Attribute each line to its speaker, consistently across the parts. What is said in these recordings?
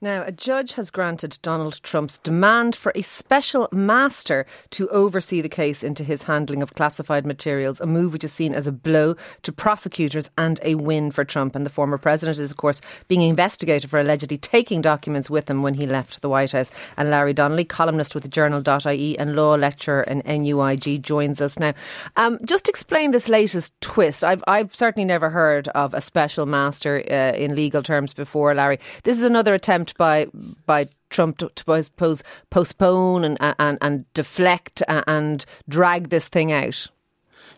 Speaker 1: Now, a judge has granted Donald Trump's demand for a special master to oversee the case into his handling of classified materials, a move which is seen as a blow to prosecutors and a win for Trump. And the former president is, of course, being investigated for allegedly taking documents with him when he left the White House. And Larry Donnelly, columnist with the journal.ie and law lecturer in NUIG, joins us now. Um, just explain this latest twist. I've, I've certainly never heard of a special master uh, in legal terms before, Larry. This is another attempt by by Trump to, to suppose postpone and, and and deflect and drag this thing out?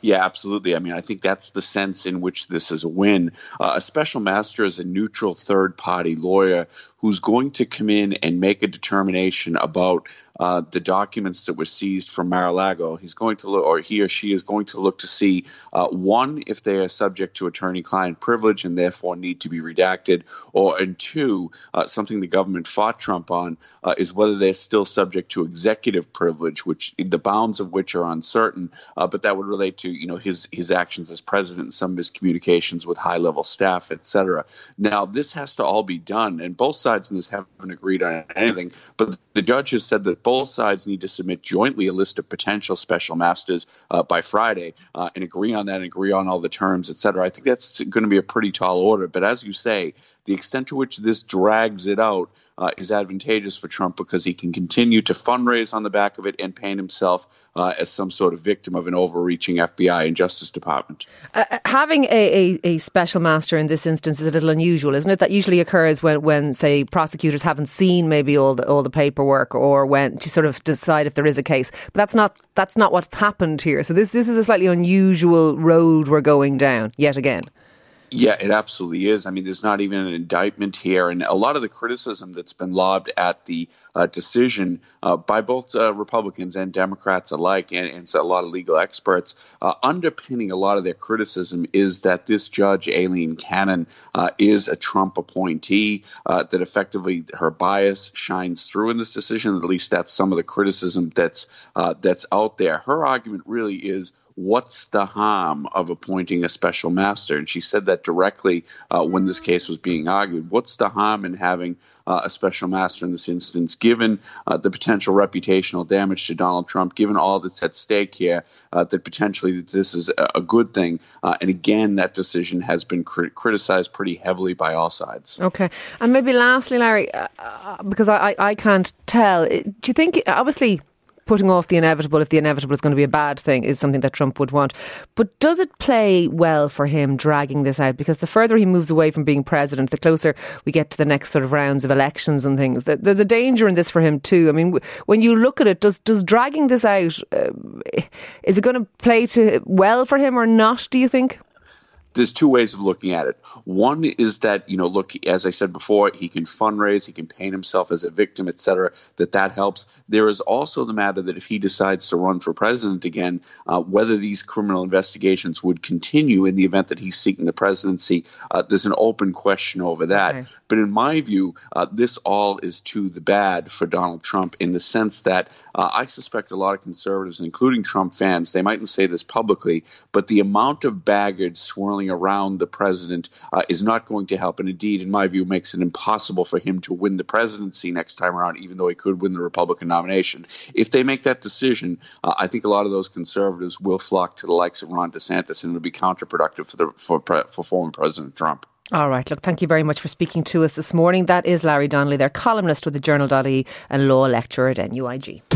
Speaker 2: Yeah, absolutely. I mean, I think that's the sense in which this is a win. Uh, a special master is a neutral third party lawyer who's going to come in and make a determination about uh, the documents that were seized from Mar-a-Lago. He's going to look, or he or she is going to look to see uh, one if they are subject to attorney-client privilege and therefore need to be redacted, or and two, uh, something the government fought Trump on uh, is whether they're still subject to executive privilege, which the bounds of which are uncertain. Uh, but that would relate to you know his his actions as president and some of his communications with high-level staff, et cetera. Now this has to all be done, and both sides in this haven't agreed on anything. But the judge has said that both sides need to submit jointly a list of potential special masters uh, by Friday uh, and agree on that and agree on all the terms, et cetera. I think that's going to be a pretty tall order. But as you say, the extent to which this drags it out uh, is advantageous for Trump because he can continue to fundraise on the back of it and paint himself uh, as some sort of victim of an overreaching FBI and Justice Department.
Speaker 1: Uh, uh, having a, a, a, special master in this instance is a little unusual, isn't it? That usually occurs when, when say, prosecutors haven't seen maybe all the all the paperwork or when to sort of decide if there is a case. But that's not that's not what's happened here. So this this is a slightly unusual road we're going down yet again.
Speaker 2: Yeah, it absolutely is. I mean, there's not even an indictment here. And a lot of the criticism that's been lobbed at the uh, decision uh, by both uh, Republicans and Democrats alike, and, and so a lot of legal experts, uh, underpinning a lot of their criticism is that this judge, Aileen Cannon, uh, is a Trump appointee, uh, that effectively her bias shines through in this decision. At least that's some of the criticism that's, that's out there. Her argument really is what's the harm of appointing a special master? And she said that directly uh, when this case was being argued. What's the harm in having uh, a special master in this instance, given uh, the potential reputational damage to Donald Trump, given all that's at stake here, uh, that potentially this is a, good thing? Uh, and again, that decision has been crit- criticized pretty heavily by all sides.
Speaker 1: Okay. And maybe lastly, Larry, uh, because I, I, I can't tell, do you think, obviously, putting off the inevitable if the inevitable is going to be a bad thing is something that Trump would want. But does it play well for him dragging this out? Because the further he moves away from being president, the closer we get to the next sort of rounds of elections and things. There's a danger in this for him too. I mean, when you look at it, does does dragging this out uh, is it going to play to well for him or not? Do you think?
Speaker 2: There's two ways of looking at it. One is that you know, look, as I said before, he can fundraise, he can paint himself as a victim, etc. That that helps. There is also the matter that if he decides to run for president again, uh, whether these criminal investigations would continue in the event that he's seeking the presidency, uh, there's an open question over that. Okay. But in my view, uh, this all is to the bad for Donald Trump in the sense that uh, I suspect a lot of conservatives, including Trump fans, they mightn't say this publicly, but the amount of baggage swirling around the president uh, is not going to help. And indeed, in my view, makes it impossible for him to win the presidency next time around, even though he could win the Republican nomination. If they make that decision, uh, I think a lot of those conservatives will flock to the likes of Ron DeSantis, and it'll be counterproductive for the for, for former President Trump.
Speaker 1: All right. Look, thank you very much for speaking to us this morning. That is Larry Donnelly, their columnist with the Journal.ie and law lecturer at NUIG.